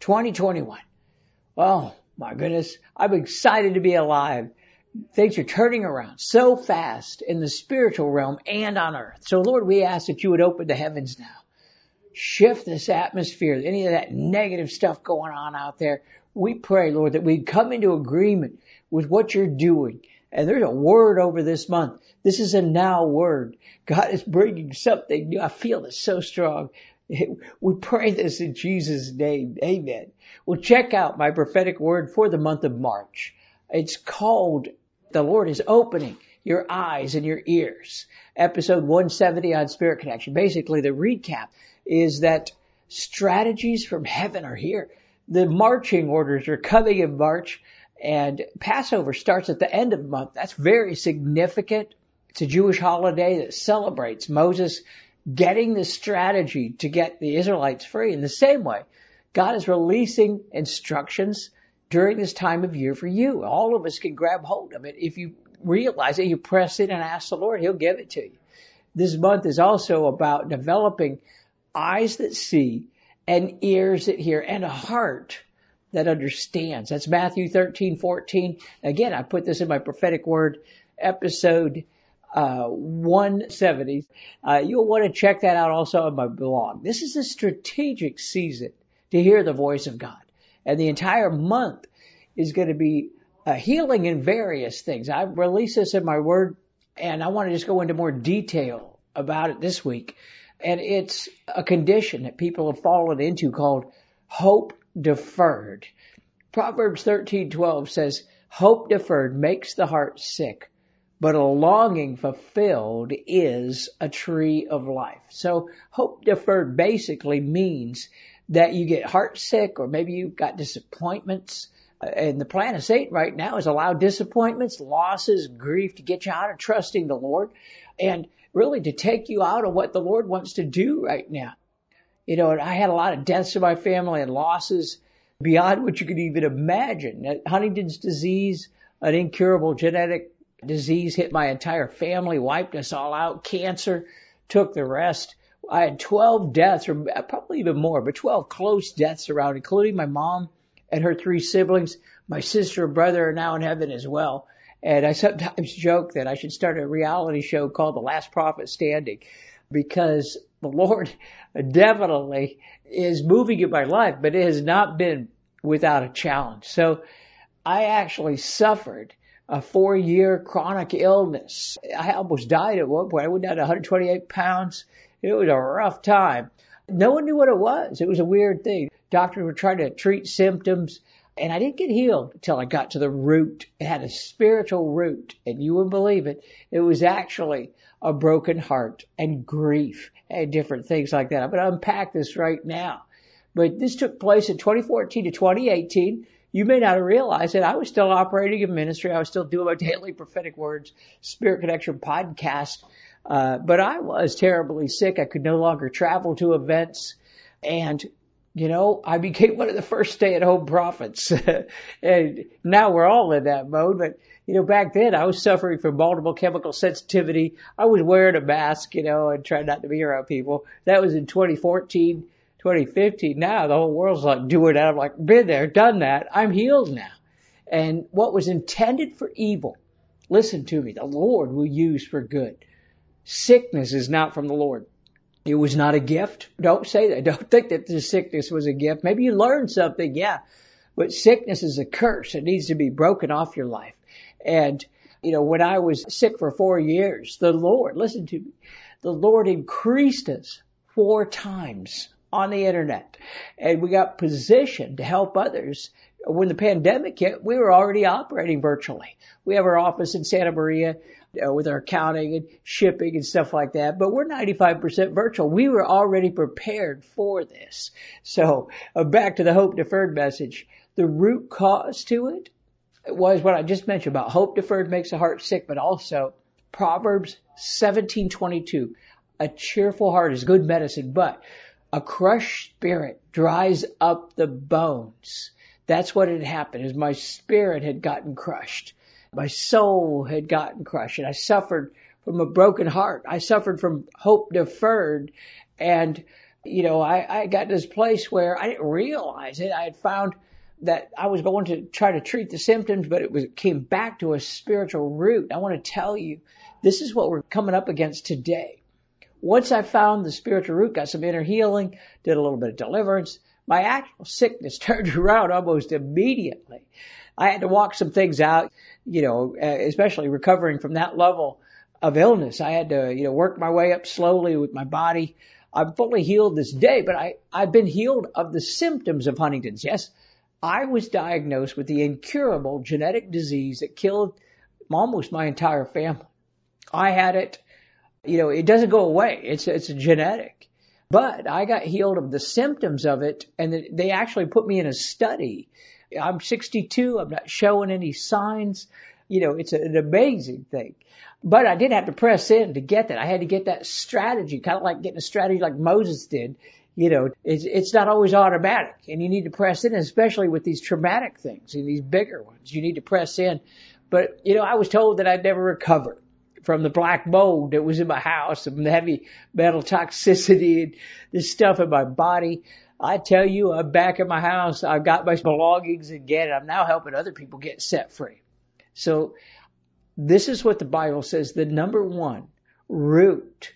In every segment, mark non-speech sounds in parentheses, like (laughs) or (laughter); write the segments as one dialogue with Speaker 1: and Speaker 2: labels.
Speaker 1: 2021. Oh my goodness. I'm excited to be alive. Things are turning around so fast in the spiritual realm and on earth. So Lord, we ask that you would open the heavens now. Shift this atmosphere, any of that negative stuff going on out there. We pray, Lord, that we'd come into agreement with what you're doing. And there's a word over this month. This is a now word. God is bringing something new. I feel it so strong. (laughs) We pray this in Jesus' name. Amen. Well, check out my prophetic word for the month of March. It's called The Lord is Opening Your Eyes and Your Ears. Episode 170 on Spirit Connection. Basically, the recap is that strategies from heaven are here. The marching orders are coming in March and Passover starts at the end of the month. That's very significant. It's a Jewish holiday that celebrates Moses getting the strategy to get the Israelites free. In the same way, God is releasing instructions during this time of year for you. All of us can grab hold of it. If you realize it, you press it and ask the Lord, He'll give it to you. This month is also about developing eyes that see and ears that hear and a heart that understands. That's Matthew 13, 14. Again, I put this in my prophetic word episode uh, 170. Uh, you'll want to check that out also on my blog. This is a strategic season to hear the voice of God. And the entire month is going to be uh, healing in various things. I release this in my word and I want to just go into more detail about it this week. And it's a condition that people have fallen into called hope deferred. Proverbs 13:12 says, "Hope deferred makes the heart sick, but a longing fulfilled is a tree of life. So hope deferred basically means that you get heart sick or maybe you've got disappointments. Uh, and the plan of Satan right now is allow disappointments, losses, grief to get you out of trusting the Lord and really to take you out of what the Lord wants to do right now. You know, I had a lot of deaths in my family and losses beyond what you could even imagine. Huntington's disease, an incurable genetic disease hit my entire family, wiped us all out. Cancer took the rest. I had 12 deaths, or probably even more, but 12 close deaths around, including my mom and her three siblings. My sister and brother are now in heaven as well. And I sometimes (laughs) joke that I should start a reality show called The Last Prophet Standing because the Lord (laughs) definitely is moving in my life, but it has not been without a challenge. So I actually suffered a four year chronic illness. I almost died at one point. I went down to 128 pounds. It was a rough time. No one knew what it was. It was a weird thing. Doctors were trying to treat symptoms and I didn't get healed until I got to the root. It had a spiritual root and you wouldn't believe it. It was actually a broken heart and grief and different things like that. I'm going to unpack this right now. But this took place in 2014 to 2018 you may not have realized that I was still operating in ministry. I was still doing my (laughs) daily prophetic words, Spirit Connection podcast. Uh, but I was terribly sick. I could no longer travel to events. And, you know, I became one of the first stay at home prophets. (laughs) and now we're all in that mode. But, you know, back then I was suffering from multiple chemical sensitivity. I was wearing a mask, you know, and trying not to be around people. That was in 2014. 2015 now, the whole world's like doing that. I'm like, been there, done that. I'm healed now. And what was intended for evil, listen to me, the Lord will use for good. Sickness is not from the Lord. It was not a gift. Don't say that. (laughs) Don't think that the sickness was a gift. Maybe you learned something, yeah. But sickness is a curse. It needs to be broken off your life. And, you know, when I was sick for four years, the Lord, listen to me, the Lord increased us four times on the internet and we got positioned to help others. When the pandemic hit, we were already operating virtually. We have our office in Santa Maria. uh, with our accounting and shipping and stuff like that. But we're 95% virtual. We were already prepared for this. So uh, back to the hope deferred message. The root cause to it was what I just mentioned about hope deferred makes the heart sick, but also Proverbs 17:22. A cheerful heart is good medicine, but a crushed spirit dries up the bones. That's what had happened is my spirit had gotten crushed. My soul had gotten crushed and I suffered from a broken heart. I suffered from hope deferred and you know, I, I got to this place where I didn't realize it. I had found that I was going to try to treat the symptoms, but it was, it came back to a spiritual root. I want to tell you, this is what we're coming up against today. Once I found the spiritual root, got some inner healing, did a little bit of deliverance, my actual sickness (laughs) turned around almost immediately. I had to walk some things out, you know, uh, especially recovering from that level of illness. I had to, you know, work my way up slowly with my body. I'm fully healed this day, but I, I've been healed of the symptoms of Huntington's. Yes, I was diagnosed with the incurable genetic disease that killed almost my entire family. I had it, you know, it doesn't go away. It's, it's genetic. But I got healed of the symptoms of it and they actually put me in a study. I'm 62. I'm not showing any signs. You know, it's an amazing thing. But I did have to press in to get that. I had to get that strategy, kind of like getting a strategy like Moses did you know, it's, it's not always automatic and you need to press in, especially with these traumatic things and these bigger ones. You need to press in. But, you know, I was told that I'd never recover from the black mold that was in my house and the heavy metal toxicity and this stuff in my body. I tell you, I'm back at my house. I've got my belongings again. I'm now helping other people get set free. So this is what the Bible says. The number one root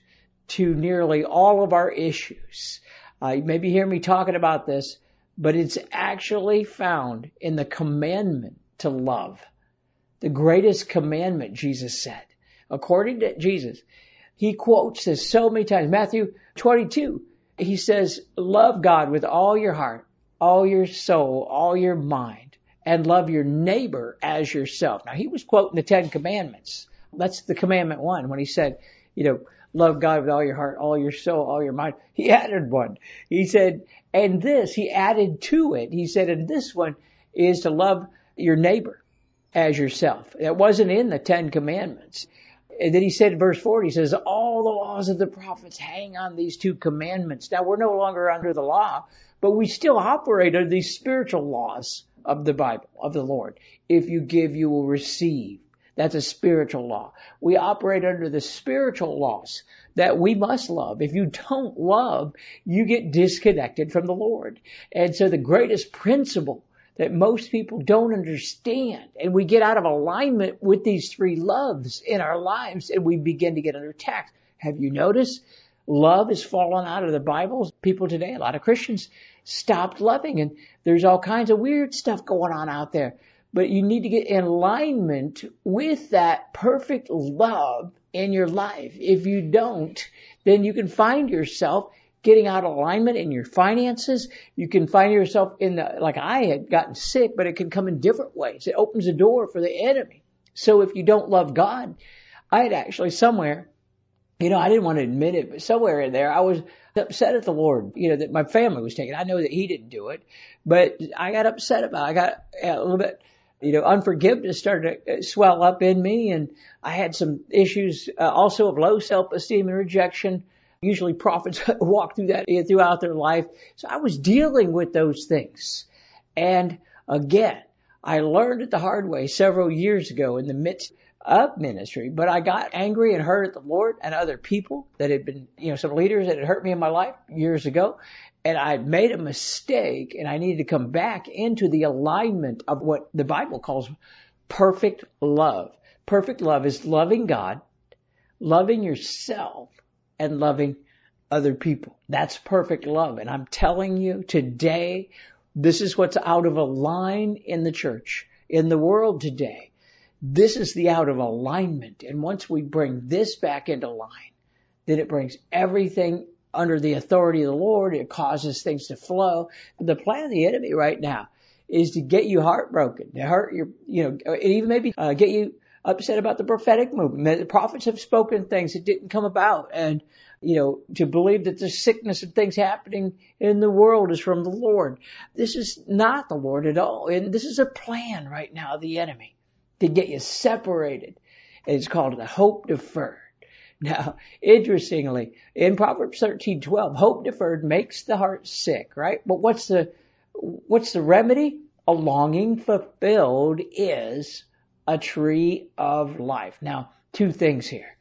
Speaker 1: to nearly all of our issues uh, you maybe hear me talking about this, but it's actually found in the commandment to love. The greatest commandment, Jesus said. According to Jesus, he quotes this so many times. Matthew 22, he says, love God with all your heart, all your soul, all your mind, and love your neighbor as yourself. Now he was quoting the Ten Commandments. That's the commandment one when he said, you know, love God with all your heart, all your soul, all your mind. He (laughs) added one. He said, and this, he added to it. He said, and this one is to love your neighbor as yourself. That wasn't in the Ten Commandments. And then he said verse 4, he says, all the laws of the prophets hang on these two commandments. Now we're no longer under the law, but we still operate under these spiritual laws of the Bible, of the Lord. If you give, you will receive. That's a spiritual law. We operate under the spiritual laws that we must love. If you don't love, you get disconnected from the Lord. And so the greatest principle that most people don't understand, and we get out of alignment with these three loves in our lives and we begin to get under attack. Have you noticed? Love has fallen out of the Bible. People today, a lot of Christians stopped loving and there's all kinds of weird stuff going on out there but you need to get in alignment with that perfect love in your life. If you don't, then you can find yourself getting out of alignment in your finances. You can find yourself in the, like I had gotten sick, but it can come in different ways. It opens a door for the enemy. So if you don't love God, I had actually somewhere, you know, I didn't want to admit it, but somewhere in there, I was upset at the Lord, you know, that my family was taken. I know that He didn't do it, but I got upset about it. I got a little bit you know, unforgiveness started to swell up in me and I had some issues uh, also of low self-esteem and rejection. Usually prophets (laughs) walk through that throughout their life. So I was dealing with those things. And again, I learned it the hard way several years ago in the midst of ministry, but I got angry and hurt at the Lord and other people that had been, you know, some leaders that had hurt me in my life years ago and I made a mistake and I needed to come back into the alignment of what the Bible calls perfect love. Perfect love is loving God, loving yourself, and loving other people. That's perfect love. And I'm telling you today, this is what's out of line in the church, in the world today. This is the out of alignment. And once we bring this back into line, then it brings everything under the authority of the Lord, it causes things to flow. The plan of the enemy right now is to get you heartbroken, to hurt your, you know, and even maybe uh, get you upset about the prophetic movement. The prophets have spoken things that didn't come about and you know, to believe that the sickness and things happening in the world is from the Lord. This is not the Lord at all. And this is a plan right now of the enemy to get you separated. It's called the hope deferred. Now, (laughs) interestingly, in Proverbs 13:12, hope deferred makes the heart sick, right? But what's the what's the remedy? A longing fulfilled is a tree of life. Now, two things here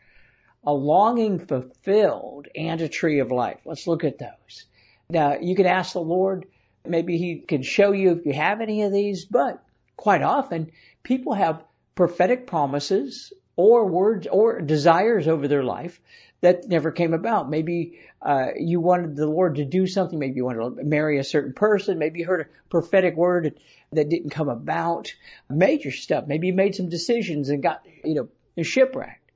Speaker 1: a longing fulfilled and a tree of life. Let's look at those. Now, you can ask the Lord, maybe He can show you if you have any of these, but quite often people have prophetic promises or words or desires over their life that never came about. Maybe uh, you wanted the Lord to do something. Maybe you wanted to marry a certain person. Maybe you heard a prophetic word that didn't come about. Major stuff. Maybe you made some decisions and got you know shipwrecked.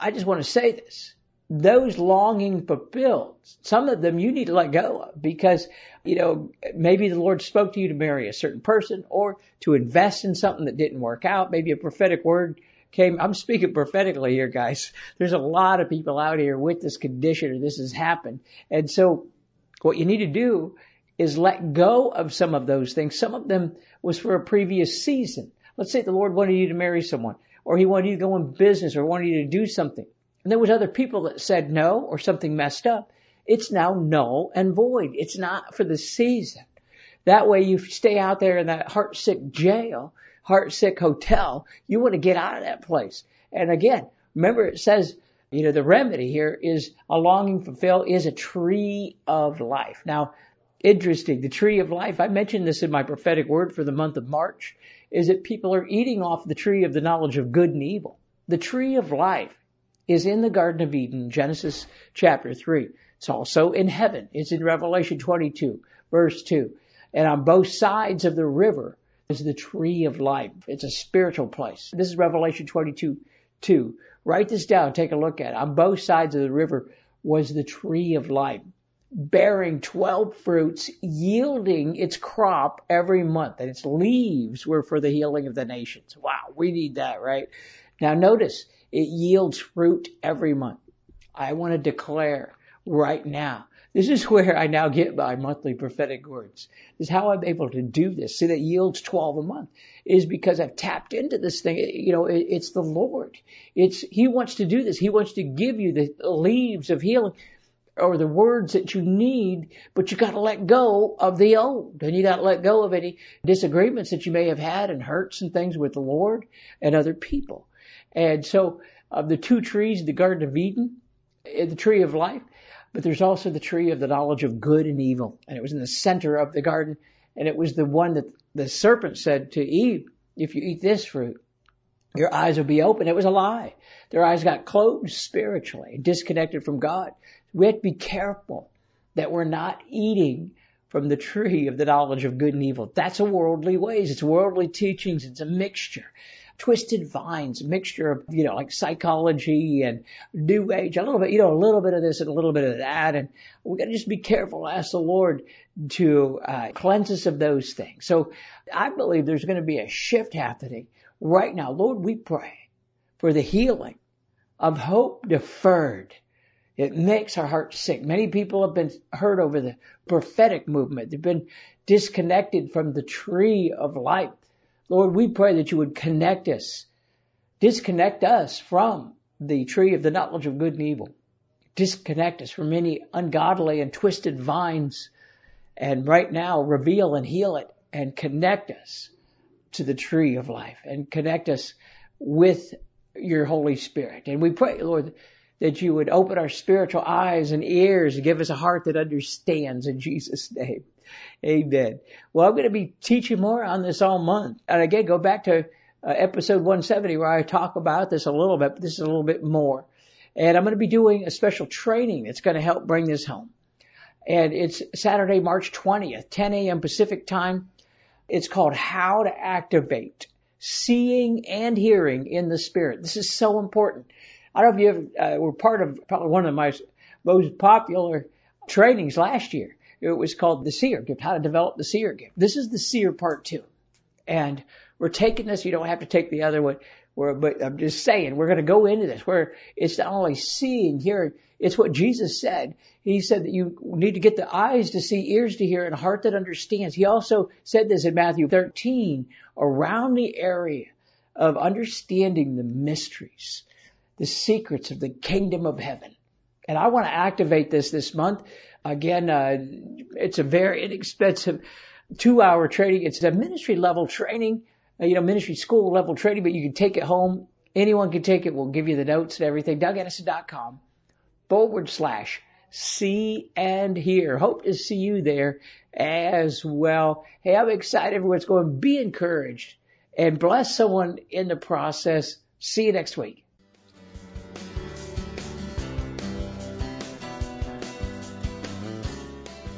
Speaker 1: I just want to say this. Those longing fulfilled, some of them you need to let go of because, you know, maybe the Lord spoke to you to marry a certain person or to invest in something that didn't work out. Maybe a prophetic word came. I'm speaking prophetically here, guys. There's a lot of people out here with this condition or this has happened. And so what you need to do is let go of some of those things. Some of them was for a previous season. Let's say the Lord wanted you to marry someone or he wanted you to go in business or wanted you to do something. And there was other people that said no or something messed up. It's now null and void. It's not for the season. That way you stay out there in that heart sick jail, heart sick hotel. You want to get out of that place. And again, remember it says, you know, the remedy here is a longing fulfill is a tree of life. Now, interesting, the tree of life, I mentioned this in my prophetic word for the month of March is that people are eating off the tree of the knowledge of good and evil. The tree of life is in the Garden of Eden, Genesis chapter 3. It's also in heaven. It's in Revelation 22, verse 2. And on both sides of the river is the tree of life. It's a spiritual place. This is Revelation 22, 2. Write this down. Take a look at it. On both sides of the river was the tree of life bearing 12 fruits, yielding its crop every month, and its leaves were for the healing of the nations. Wow, we need that, right? Now notice, it yields fruit every month. I want to declare right now, this is where I now get my monthly prophetic words. This is how I'm able to do this. See, that yields 12 a month is because I've tapped into this thing. You know, it's the Lord. It's, He wants to do this. He wants to give you the leaves of healing or the words that you need, but you got to let go of the old, and you got to let go of any disagreements that you may have had and hurts and things with the Lord and other people. And so, of the two trees, the Garden of Eden, eh, the tree of life, but there's also the tree of the knowledge of good and evil, and it was in the center of the garden, and it was the one that the serpent said to Eve, "If you eat this fruit, your eyes will be open." It was a lie. Their eyes got closed spiritually, disconnected from God. We have to be careful that we're not eating from the tree of the knowledge of good and evil. That's a worldly ways. It's worldly teachings. It's a mixture. Twisted vines, mixture of, you know, like psychology and new age, a little bit, you know, a little bit of this and a little bit of that. And we gotta just be careful, ask the Lord to uh, cleanse us of those things. So I believe there's going to be a shift happening right now. Lord, we pray for the healing of hope deferred it makes our hearts sick. Many people have been hurt over the prophetic movement. They've been disconnected from the tree of life. Lord, we pray that you would connect us, disconnect us from the tree of the knowledge of good and evil. Disconnect us from any ungodly and twisted vines. And right now, reveal and heal it and connect us to the tree of life and connect us with your Holy Spirit. And we pray, Lord, that you would open our spiritual eyes and ears and give us a heart that understands in Jesus' name. (laughs) Amen. Well, I'm going to be teaching more on this all month. And again, go back to uh, episode 170 where I talk about this a little bit, but this is a little bit more. And I'm going to be doing a special training that's going to help bring this home. And it's Saturday, March 20th, 10 a.m. Pacific time. It's called How to Activate Seeing and Hearing in the Spirit. This is so important. I don't know if you uh, were part of probably one of my most popular trainings last year. It was called the seer gift, how to develop the seer gift. This is the seer part two. And we're taking this, you don't have to take the other one. We're, but I'm just saying, we're going to go into this where it's not only seeing, hearing, it's what Jesus said. He said that you need to get the eyes to see, ears to hear, and a heart that understands. He also said this in Matthew 13, around the area of understanding the mysteries, the secrets of the kingdom of heaven. And I want to activate this this month. Again, uh, it's a very inexpensive two hour training. It's a ministry level training uh, you know, ministry school level training, but you can take it home. Anyone can take it. We'll give you the notes and everything. DougAddison.com forward slash see and hear. Hope to see you there as well. Hey, I'm excited for what's going. Be encouraged and bless someone in the process. See you next week.